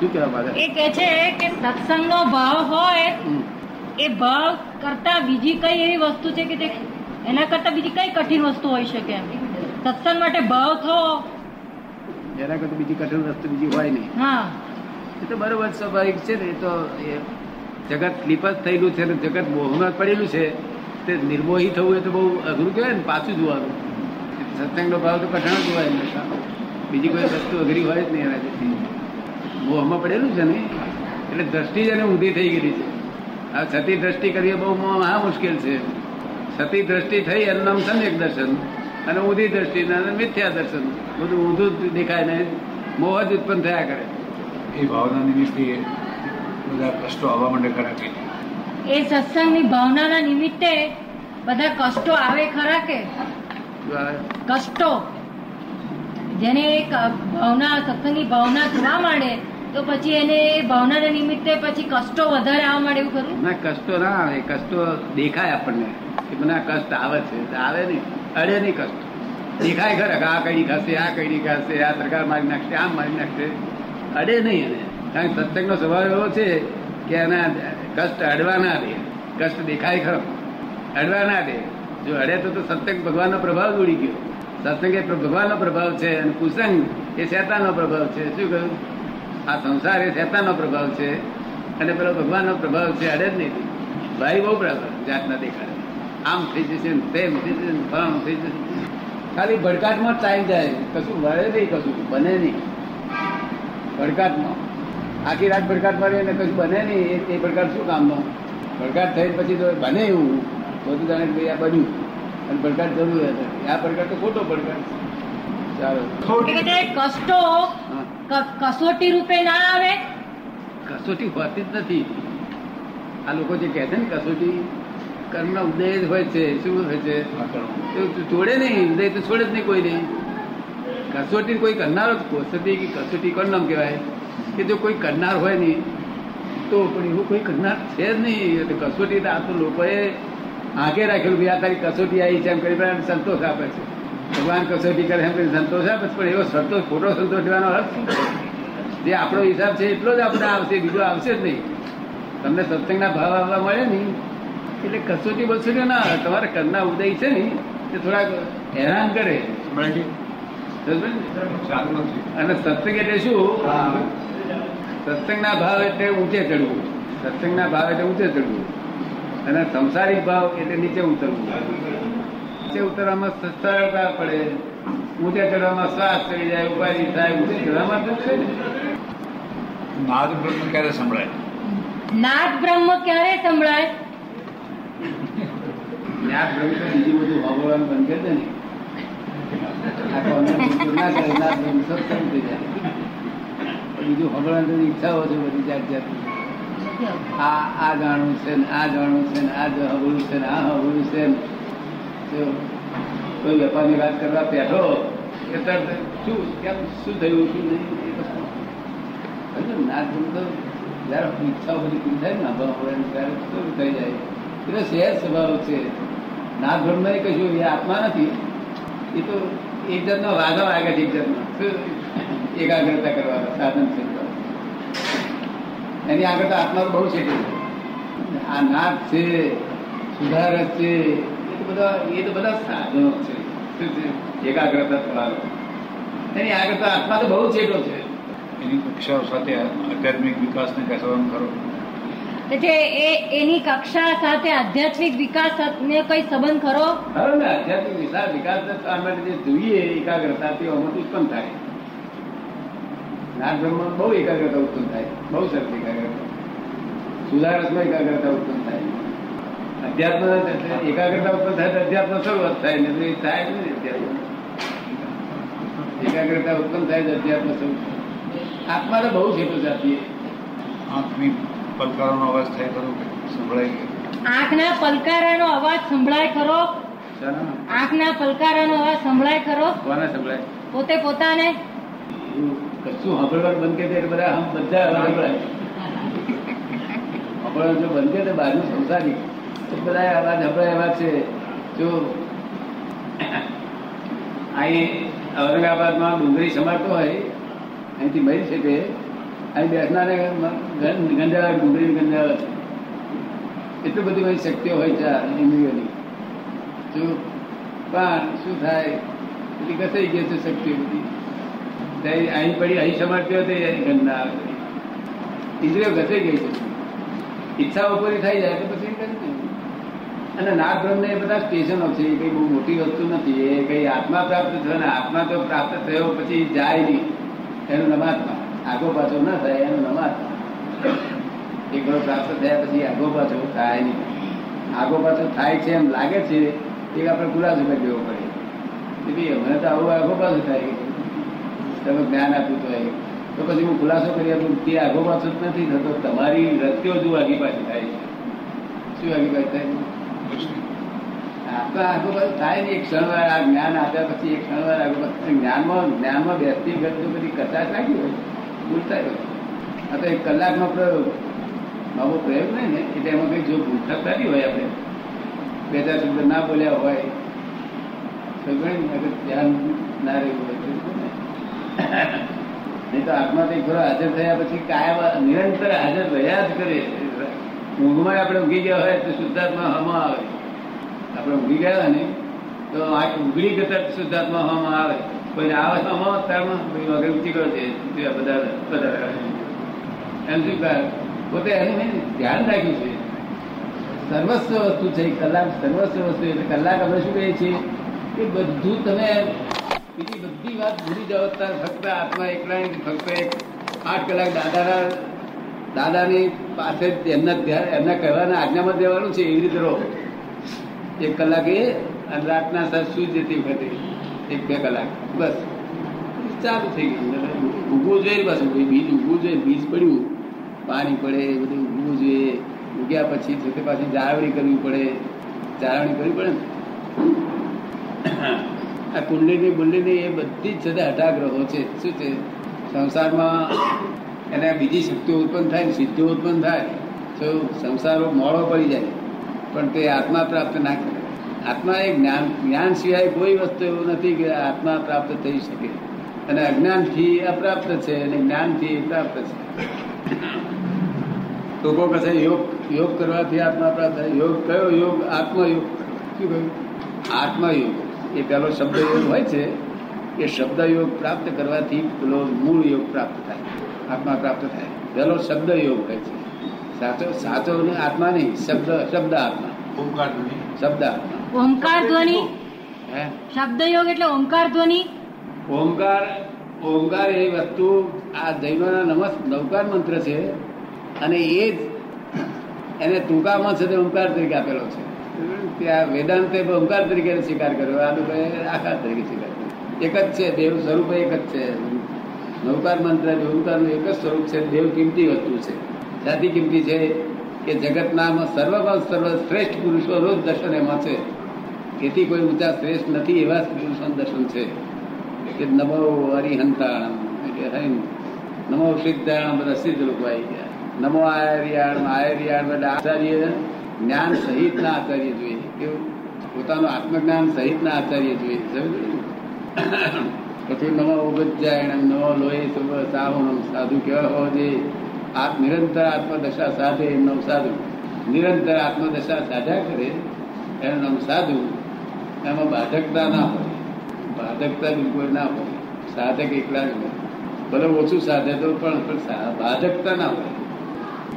શું કહેવા માંગે? એ કે છે કે સત્સંગનો ભાવ હોય એ ભાવ કરતા બીજી કઈ એવી વસ્તુ છે કે તે એના કરતા બીજી કઈ કઠિન વસ્તુ હોઈ શકે એમ? સત્સંગ માટે ભાવ થવો. એના કરતા બીજી કઠિન વસ્તુ બીજી હોય નહીં. હા. એ તો બરોબર સ્વાભાવિક છે ને એ તો એ જગત લિપત થયેલું છે ને જગત મોહમાં પડેલું છે. તે નિર્મોહી થવું એ તો બહુ અઘરું કહેવાય ને પાછું જોવાનું. સત્સંગનો ભાવ તો કઠણ જ હોય બીજી કોઈ વસ્તુ અઘરી હોય જ નહીં એનાથી. મોહમાં પડેલું છે ને એટલે દ્રષ્ટિ જ એને ઊંધી થઈ ગયેલી છે. આ સતી દ્રષ્ટિ કરીએ બહુ આ મુશ્કેલ છે. સતી દ્રષ્ટિ થઈ એનું નામ સમ્યક દર્શન અને ઊંધી દ્રષ્ટિ મિથ્યા દર્શન. બધું ઊંધું દેખાય ને મોહ જ ઉત્પન્ન થયા કરે. એ ભાવના નિમિત્તે બધા કષ્ટો આવવા માંડે ખરા કે? એ સત્સંગની ભાવનાના નિમિત્તે બધા કષ્ટો આવે ખરા કે? કષ્ટો. જેને એક ભાવના સત્સંગની ભાવના થવા માંડે તો પછી એને ભાવનાના નિમિત્તે પછી કષ્ટો વધારે આવવા માંડે એવું ખરું? ના, કષ્ટો ના આવે. કષ્ટો દેખાય આપણને કે મને આ કષ્ટ આવે છે. આવે નહીં. અડે નહીં કષ્ટ. દેખાય ખરા આ કઈ ખાશે આ કઈ ખાશે આ સરકાર મારી નાખશે, આમ મારી નાખશે. અડે નહીં એને. કારણ કે સત્સંગનો સ્વભાવ એવો છે કે એના કષ્ટ અડવા ના દે. કષ્ટ દેખાય ખરો. અડવા ના દે. જો અડે તો તો સત્સંગ ભગવાનનો પ્રભાવ જ ગયો. સત્સંગ એ ભગવાનનો પ્રભાવ છે અને કુસંગ એ શેતાનનો પ્રભાવ છે. શું કહ્યું? આ સંસાર એ શેતાનનો પ્રભાવ છે અને પેલો ભગવાનનો પ્રભાવ છે અડે જ નહીં ભાઈ બહુ બરાબર જાતના દેખાડે. આમ થઈ જશે તેમ થઈ જશે ને થઈ જશે. ખાલી ભડકાટમાં જ ટાઈમ જાય. કશું વળે નહીં કશું બને નહીં. ભડકાટમાં. આખી રાત ભડકાટમાં રહીને કશું બને નહીં એ- ભડકાટ શું કામનો? ભડકાટ થઈ પછી તો બને એવું. બધું જાણે કે ભાઈ આ બન્યું. અને ભડકાટ જરૂર હતી આ ભડકાટ તો ખોટો ભડકાટ. ચાલો કષ્ટો કસોટી રૂપે ના આવે? કસોટી હોતી જ નથી. આ લોકો જે કહે છે ને, કસોટી કર્મનો ઉદય હોય છે, શું હોય છે? છોડે નહીં, ઉદય તો છોડે જ નહીં કોઈ નહીં કસોટી કોઈ કરનારો જ કસોટી કે કસોટી કોણ નામ કહેવાય? કે જો કોઈ કરનાર હોય નહીં તો પણ એવું કોઈ કરનાર છે જ નહીં. એટલે કસોટી તો આ તો લોકોએ આગે રાખેલું ભાઈ આ તારી કસોટી આવી છે, એમ કરી સંતોષ આપે છે. ભગવાન કસોટી કરે એમ સંતોષ આપે પણ એવો સંતોષ ખોટો સંતોષ લેવાનો અર્થ શું છે? જે આપણો હિસાબ છે એટલો જ આપણે આવશે બીજો આવશે જ નહીં. તમને સત્સંગના ભાવ આવવા મળે ને એટલે કસોટી બસોટી ના. તમારે કરના ઉદય છે ને તે થોડાક હેરાન કરે. અને સત્સંગ એટલે શું? સત્સંગના ભાવ એટલે ઊંચે ચડવું. સત્સંગના ભાવ એટલે ઊંચે ચડવું. અને સંસારિક ભાવ એટલે નીચે ઉતરવું. નીચે ઉતરવામાં સસ્તા પડે. ઊંચા ચડવામાં શ્વાસ ચડી જાય ઉપાધિ થાય ઊંચે ચડવામાં તો છે નાદ બ્રહ્મ ક્યારે સંભળાય? નાદ બ્રહ્મ ક્યારે સંભળાય? નાદ બ્રહ્મ તો બીજું બધું ભગવાન બંધ કરી દે ને. બીજું ભગવાન ઈચ્છાઓ છે બધી જાત જાતની. આ આ જાણવું છે ને આ જાણવું છે ને આ હવળું છે ને આ હવળું છે ને. કોઈ વેપારની વાત કરવા બેઠો કે તરત શું કેમ શું થયું શું નહીં ને, તો જયારે ઈચ્છાઓ બધી પૂરી થાય ના અભાવ ત્યારે થઈ જાય. એટલે સહેજ સ્વભાવ છે. બ્રહ્મ નહીં કશું એ આત્મા નથી. એ તો એક જાતનો વાઘા વાગે છે એક જાતનો? એકાગ્રતા કરવાનો સાધન છે એની આગળ તો આત્મા બહુ છે. આ નાદ છે સુધારક છે બધા એ તો બધા સાધનો છે. એકાગ્રતા થવાનો એની આગળ તો આત્મા તો બહુ છેટો છે. એની કક્ષાઓ સાથે આધ્યાત્મિક વિકાસને કહેવાનો ખરો. એટલે એ એની કક્ષા સાથે આધ્યાત્મિક વિકાસ ને કઈ સંબંધ ખરો? ખરો ને આધ્યાત્મિક વિકાસ વિકાસ માટે જે જોઈએ એકાગ્રતા તે અમુક ઉત્પન્ન થાય. બ્રહ્મ બહુ એકાગ્રતા ઉત્પન્ન થાય. બહુ સરસ એકાગ્રતા. સુધારસમાં એકાગ્રતા ઉત્પન્ન થાય. અધ્યાત્મ એકાગ્રતા ઉત્પન્ન થાય તો અધ્યાત્મ શરૂઆત થાય ને થાય જ નહીં અધ્યાત્મ. એકાગ્રતા ઉત્પન્ન થાય તો અધ્યાત્મ શરૂ થાય. આત્મા તો બહુ છેટો જાતીએ આંખની પલકારોનો અવાજ થાય ખરો સંભળાય આંખના પલકારાનો અવાજ સંભળાય ખરો? ચાલો આંખના પલકારાનો અવાજ સંભળાય ખરો? કોને સંભળાય? પોતે પોતાને? એવું કશું સાંભળવાનું બંધ કરી દે બધા આમ બધા સંભળાય. સાંભળવાનું જો બંધ કરે તો બાજુ સંસારી. બધા અવાજ સંભળાય એવા છે. જો અહીં ઔરંગાબાદમાં ડુંગળી સમારતો હોય, અહીંથી મરી શકે. અહીં બેસનારે ગંજાળા ડુંગળી ગંજાળા છે. એટલું બધી બધી શક્તિઓ હોય છે ઇન્દ્રિયોની. શું પણ શું થાય, એટલી ઘસાઈ ગઈ છે શક્તિઓ બધી. અહીં પડી અહીં સમર્પ્યો તે ગંધ ના આવે. ઇન્દ્રિયો ઘસાઈ ગઈ છે. ઈચ્છાઓ પૂરી થઈ જાય તો. અને બ્રહ્મ એ બધા સ્ટેશનો છે, એ કઈ બહુ મોટી વસ્તુ નથી, એ કઈ આત્મા પ્રાપ્ત થયો ને આત્મા તો પ્રાપ્ત થયો પછી જાય નહીં. એનું નમાત્મા, આગો પાછો ન થાય, એનું નમાત્મા. એક વાર પ્રાપ્ત થયા પછી આગો પાછો થાય નહીં. આગો પાછો થાય છે એમ લાગે છે, એ આપણે ખુલાસો કરી દેવો પડે બી મને તો આવું આગો પાછો થાય તમે જ્ઞાન આપ્યું તો એ. તો પછી હું ખુલાસો કરી આપું તે આગો પાછો જ નથી થતો, તમારી રસ્તીઓ જ આગી પાછી થાય છે. શું આગી પાછી થાય આપણા આગો પાછું થાય ને, એક ક્ષણવાર આ જ્ઞાન આપ્યા પછી એક ક્ષણવાર આગો જ્ઞાનમાં જ્ઞાનમાં બેસતી વખત બધી કચાશ રાખી હોય ભૂલ હોય. આ એક કલાકનો પ્રયોગ, નવો પ્રયોગ નહીં ને, એટલે એમાં કઈ જો ભૂલ થતી હોય આપણે, બે ચાર ના બોલ્યા હોય ધ્યાન ના રહ્યું હોય? નહીં તો આત્મા તો હાજર થયા પછી કાયમ નિરંતર હાજર રહ્યા જ કરે ઊંઘમાં આપણે ઊંઘી ગયા હોય તો શુદ્ધાત્મા હમાં આવે. આપણે ઊંઘી ગયા ને તો આ ઊંઘડી કરતા શુદ્ધાત્મા હમાં આવે. કોઈ આવે હમાં તારમાં કોઈ વગર ઊંચી કરો છે બધા બધા એમ શું કહે? પોતે એનું મેં ધ્યાન રાખ્યું છે. સર્વસ્વ વસ્તુ છે કલાક સર્વસ્વ વસ્તુ એટલે કલાક આપણે શું કહીએ છીએ? કે બધું તમે બીજી બધી વાત ભૂલી જાઓ ફક્ત આત્મા એકલા ફક્ત આઠ કલાક દાદાના દાદાની પાસે એમના ધ્યાન, એમના કહેવાના આજ્ઞામાં દેવાનું છે, એવી રીતે રહો. એક કલાક અને રાતના સાત સુઈ જતી વખતે એક બે કલાક. બસ. ચાલુ થઈ ગયું. ઊભું જોઈએ પાછું બીજ ઊભું જોઈએ, બીજ પડ્યું. પાણી પડે, બધું ઊભું જોઈએ. ઉગ્યા પછી છે પાછી જાળવણી કરવી પડે. જાળવણી કરવી પડે ને. આ કુંડલીની બુંડલીની એ બધી જ છે હટાગ્રહો છે. શું છે? સંસારમાં એને બીજી શક્તિઓ ઉત્પન્ન થાય ને સિદ્ધિઓ ઉત્પન્ન થાય, તો સંસારો મોડો પડી જાય. પણ તે આત્મા પ્રાપ્ત ના કરે. આત્મા એ જ્ઞાન જ્ઞાન સિવાય કોઈ વસ્તુ એવું નથી કે આત્મા પ્રાપ્ત થઈ શકે. અને અજ્ઞાનથી અપ્રાપ્ત છે અને જ્ઞાનથી પ્રાપ્ત છે. લોકો કહે યોગ યોગ કરવાથી આત્મા પ્રાપ્ત થાય. યોગ કયો યોગ? આત્મયોગ. શું કહ્યું? આત્મયોગ. એ પહેલો શબ્દ યોગ હોય છે, એ શબ્દ યોગ પ્રાપ્ત કરવાથી પેલો મૂળ યોગ પ્રાપ્ત થાય. આત્મા પ્રાપ્ત થાય. પેલો શબ્દ યોગ હોય છે. સાચો સાચો ને આત્મા નહીં શબ્દ શબ્દ આત્મા. ઓમકાર ધ્વનિ. શબ્દ આત્મા. ઓમકાર ધ્વનિ? હે? શબ્દ યોગ એટલે ઓમકાર ધ્વનિ? ઓમકાર ઓમકાર એ વસ્તુ આ જૈનોના નમસ નવકાર મંત્ર છે. અને એ જ એને ટૂંકામાં છે તે ઓમકાર તરીકે આપેલો છે. ત્યાં વેદાંતે ઓમકાર તરીકે સ્વીકાર કર્યો. આ લોકોએ આકાર તરીકે સ્વીકાર કર્યો. એક જ છે દેવ સ્વરૂપ એક જ છે. નવકાર મંત્ર જ ઓમકારનું એક જ સ્વરૂપ છે, દેવ કિંમતી વસ્તુ છે. સાથી કિંમતી છે કે જગતના સર્વમાં સર્વ શ્રેષ્ઠ પુરુષો રોજ દર્શન એમાં છે. એથી કોઈ ઊંચા શ્રેષ્ઠ નથી એવા પુરુષોનું દર્શન છે. કે નમો હરિહંતા એટલે હરિ નમો સિદ્ધાણ, બધા સિદ્ધ લોકો આવી ગયા. નમો આયરિયાણ આયરિયાણ બધા આચાર્ય જ્ઞાન સહિતના આચાર્ય જોઈએ. કેવું પોતાનું આત્મજ્ઞાન સહિતના આચાર્ય જોઈએ. સમજ્યું? ને? પછી નમો ઉગજાયણ નમો લોહી સુભ સાહુણમ સાધુ કેવા હોવો જોઈએ આ નિરંતર આત્મદશા સાધે એમનો સાધુ. નિરંતર આત્મદશા સાધ્યા કરે એનું નામ સાધુ. એમાં બાધકતા ના હોય. બાધકતા બિલકુલ ના હોય. સાધક એકલા જ હોય. ભલે ઓછું સાધે તો પણ પણ બાધકતા ના હોય.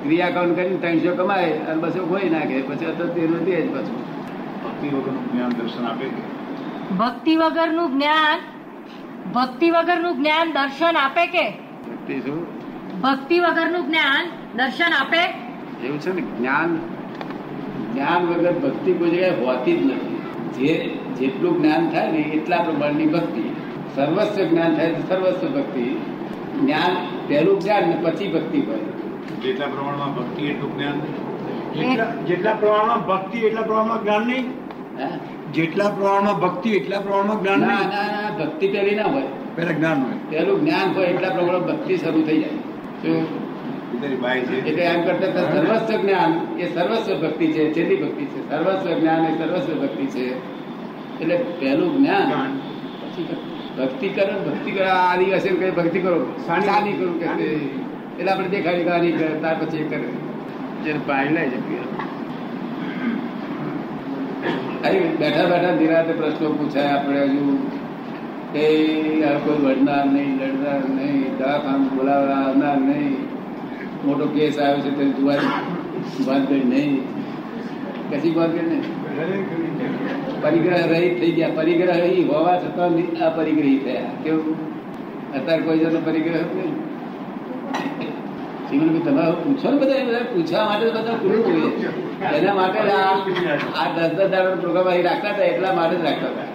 ક્રિયાકાંડ કરીને ત્રણસો કમાય અને બસો હોય નાખે પછી અત્યારે તેનું દે જ પાછું. ભક્તિ વગરનું જ્ઞાન દર્શન આપે ભક્તિ વગરનું જ્ઞાન ભક્તિ વગરનું જ્ઞાન દર્શન આપે કે? ભક્તિ શું? ભક્તિ વગરનું જ્ઞાન દર્શન આપે? એવું છે ને જ્ઞાન જ્ઞાન વગર ભક્તિ કોઈ જગ્યાએ હોતી જ નથી. જે જેટલું જ્ઞાન થાય ને એટલા પ્રમાણની ભક્તિ. સર્વસ્વ જ્ઞાન થાય તો સર્વસ્વ ભક્તિ. જ્ઞાન પહેલું જ્ઞાન ને પછી ભક્તિ હોય. જેટલા પ્રમાણમાં ભક્તિ એટલું જ્ઞાન જેટલા જેટલા પ્રમાણમાં ભક્તિ એટલા પ્રમાણમાં જ્ઞાન નહીં. હે? જેટલા પ્રમાણમાં ભક્તિ એટલા પ્રમાણમાં જ્ઞાન ના ના ના ભક્તિ પહેલી ના હોય. પેલા જ્ઞાન હોય. પહેલું જ્ઞાન હોય એટલા પ્રમાણમાં ભક્તિ શરૂ થઈ જાય. એટલે એમ કરતા સર્વસ્વ જ્ઞાન એ સર્વસ્વ ભક્તિ છે છેલ્લી ભક્તિ છે. સર્વસ્વ જ્ઞાન એ સર્વસ્વ ભક્તિ છે. એટલે પહેલું જ્ઞાન. પછી ભક્તિ. કરો ભક્તિ કરો. આ આદિવાસી કઈ ભક્તિ કરો. સાની- કરું કે એટલે આપણે દેખાડી કે આની કરે ત્યાર પછી એ કરે. જેને પાણી લે છે અહીં બેઠા બેઠા નિરાતે પ્રશ્નો પૂછાય આપણે હજુ એ કોઈ વડનાર નહીં, લડનાર નહીં દવાખાનું બોલાવવા આવનાર નહીં, મોટો કેસ આવ્યો છે તે વાત કરી નહીં. કશી કરી નહીં? પરિગ્રહ રહિત થઈ ગયા. પરિગ્રહ હોવા છતાં આ અપરિગ્રહી થયા. કેવું? અત્યારે કોઈ જણનો પરિગ્રહ નહીં. જીવન તમે પૂછો ને બધા બધા પૂછવા માટે બધા પૂછવું જોઈએ એના માટે આ આ દસ દસ દાડો પ્રોગ્રામ અહીં રાખતા હતા એટલા માટે જ રાખતા હતા.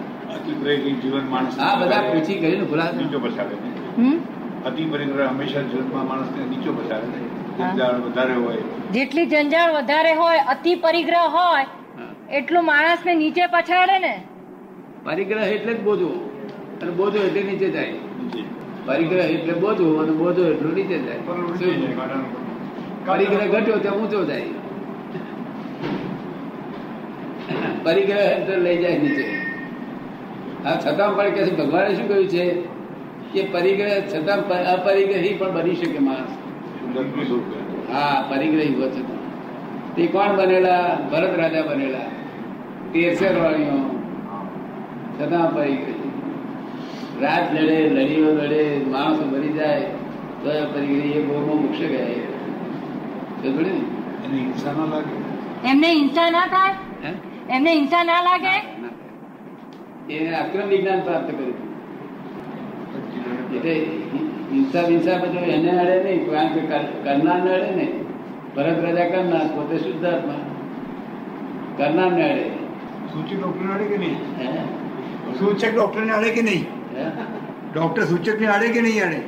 જીવન માણસ આ બધા પૂછી કરીને ભૂલા નીચો પછાડે અતિ પરિગ્રહ હંમેશા જીવનમાં માણસને નીચો પછાડે જંજાળ વધારે હોય. જેટલી જંજાળ વધારે હોય અતિ પરિગ્રહ હોય એટલું એટલું માણસને નીચે પછાડે ને. પરિગ્રહ એટલે જ બોજો. અને બોજો એટલે નીચે જાય. પરિગ્રહ એટલે બોજો અને બોધો એટલું નીચે જાય. પરિગ્રહ ઘટ્યો તો ઊંચો જાય. પરિગ્રહ એટલે લઈ જાય નીચે. હા છતાં પણ કે ભગવાને શું કહ્યું છે? કે પરિગ્રહ છતાં અપરિગ્રહી પણ બની શકે માણસ. હા પરિગ્રહી હોત તે. કોણ બનેલા? ભરત રાજા બનેલા. તેરસેર વાણીઓ છતાં પરિગ્રહી. રાત લડે લડીઓ લડે માણસો મરી જાય તો એ પરિગ્રહી એ ભોગમાં મૂકશે ગયા હિંસા ના લાગે. એમને હિંસા ના થાય? હે? એમને હિંસા ના લાગે. એને અક્રમ વિજ્ઞાન પ્રાપ્ત કર્યું. એટલે હિંસા વિંસા બધું એને અડે નહીં કારણ કે કર- કરનાર ને અડે નહીં. ભરત રાજા કરનાર પોતે શુદ્ધાત્મા કરનાર ને અડે સૂચક ડોક્ટર અડે કે નહીં? હે? સૂચક ડોક્ટર ને અડે કે નહીં? ડોક્ટર સૂચક ને અડે કે નહીં અડે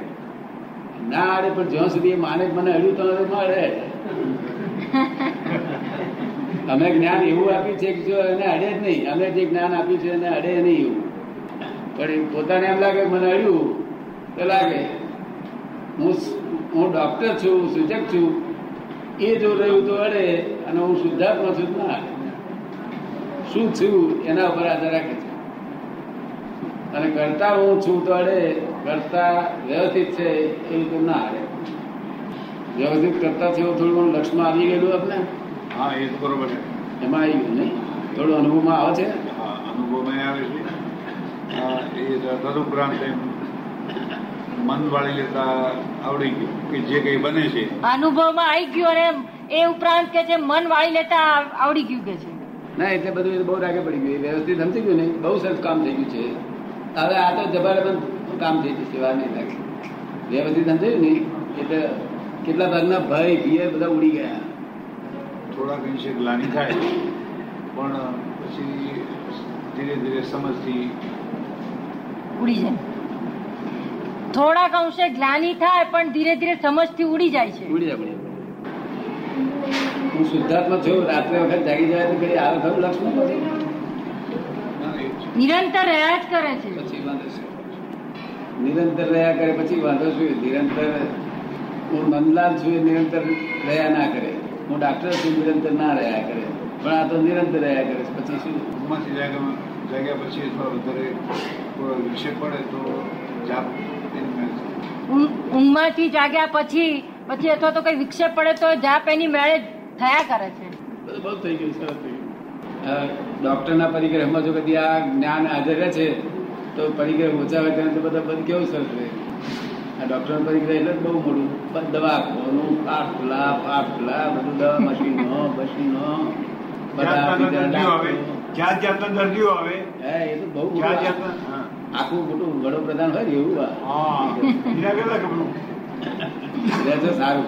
ના અડે પણ જ્યાં સુધી માને મને અડ્યું તો અડે અમે જ્ઞાન એવું આપ્યું છે કે જો એને અડે જ નહીં. અમે જે જ્ઞાન આપ્યું છે એને અડે નહીં એવું. પણ એ પોતાને એમ લાગે મને અડ્યું તો લાગે હું હું ડોક્ટર છું સૂચક છું. એ જો રહ્યું તો અડે અને હું શુદ્ધાત્મા છું ના. શું છું એના ઉપર આધાર રાખે અને કરતા હું છું તો અડે કરતા વ્યવસ્થિત છે એ રીતે ના અડે. વ્યવસ્થિત કરતા છે એવું થોડું ઘણું લક્ષમાં આવી ગયેલું આપને? હા એ તો બરોબર છે. એમાં આવી ગયું નહીં થોડું અનુભવમાં આવે છે? અનુભવ અનુભવમાં આવે છે. હા, એ તદુપરાંત એમ મન વાળી લેતા આવડી ગયું કે જે કઈ બને છે. અનુભવમાં આવી ગયું અને એ ઉપરાંત કે છે મન વાળી લેતા આવડી ગયું કે છે. ના એટલે બધું બહુ રાગે પડી ગયું. વ્યવસ્થિત સમજી ગયું ને? બહુ સરસ કામ થઈ ગયું છે. હવે આ તો જબરદસ્ત કામ થઈ જશે વાર નહીં લાગે વ્યવસ્થિત સમજાયું ને એટલે કેટલા ભાગના ભય ભિયર બધા ઉડી ગયા. થોડાક અંશે ગ્લાની થાય પણ પછી ધીરે ધીરે સમજથી ઉડી જાય. થોડાક અંશે ગ્લાની થાય પણ ધીરે ધીરે સમજથી ઉડી જાય છે. ઉડી જાય હું શુદ્ધાત્મા છું રાત્રે વખત જાગી જાય તો કઈ આવે ખરું લક્ષ્મણ. નિરંતર રહ્યા જ કરે છે. પછી વાંધો શું? નિરંતર રહ્યા કરે પછી વાંધો શું? નિરંતર હું નંદલાલ છું એ નિરંતર રહ્યા ના કરે. હું ડાક્ટર છું નિરંતર ના રહ્યા કરે. પણ આ તો નિરંતર રહ્યા કરે પછી શું? ઊંઘમાંથી જાગ્યા જાગ્યા પછી અથવા વધારે કોઈ વિષય પડે તો જાપ ઊંઘમાંથી જાગ્યા પછી પછી અથવા તો કઈ વિક્ષેપ પડે તો જાપ એની મેળે થયા કરે છે. બધું બહુ થઈ ગયું સરસ થઈ ગયું ડોક્ટરના પરિગ્રહમાં જો કદી આ જ્ઞાન હાજર રહે છે તો પરિગ્રહ ઓછા હોય તો બધા બધું કેવું સરસ રહે? આ ડોક્ટરનો પરિગ્રહ એટલે બહુ મોટું દવા ખોનું પાઠ ખુલા પાઠ ખુલા બધું દવા મશીનો મશીનો. જાત જાતના દર્દીઓ આવે હે, એ તો બહુ જાત જાતના આખું મોટું વડોપ્રધાન હોય ને એવું આ. સારું.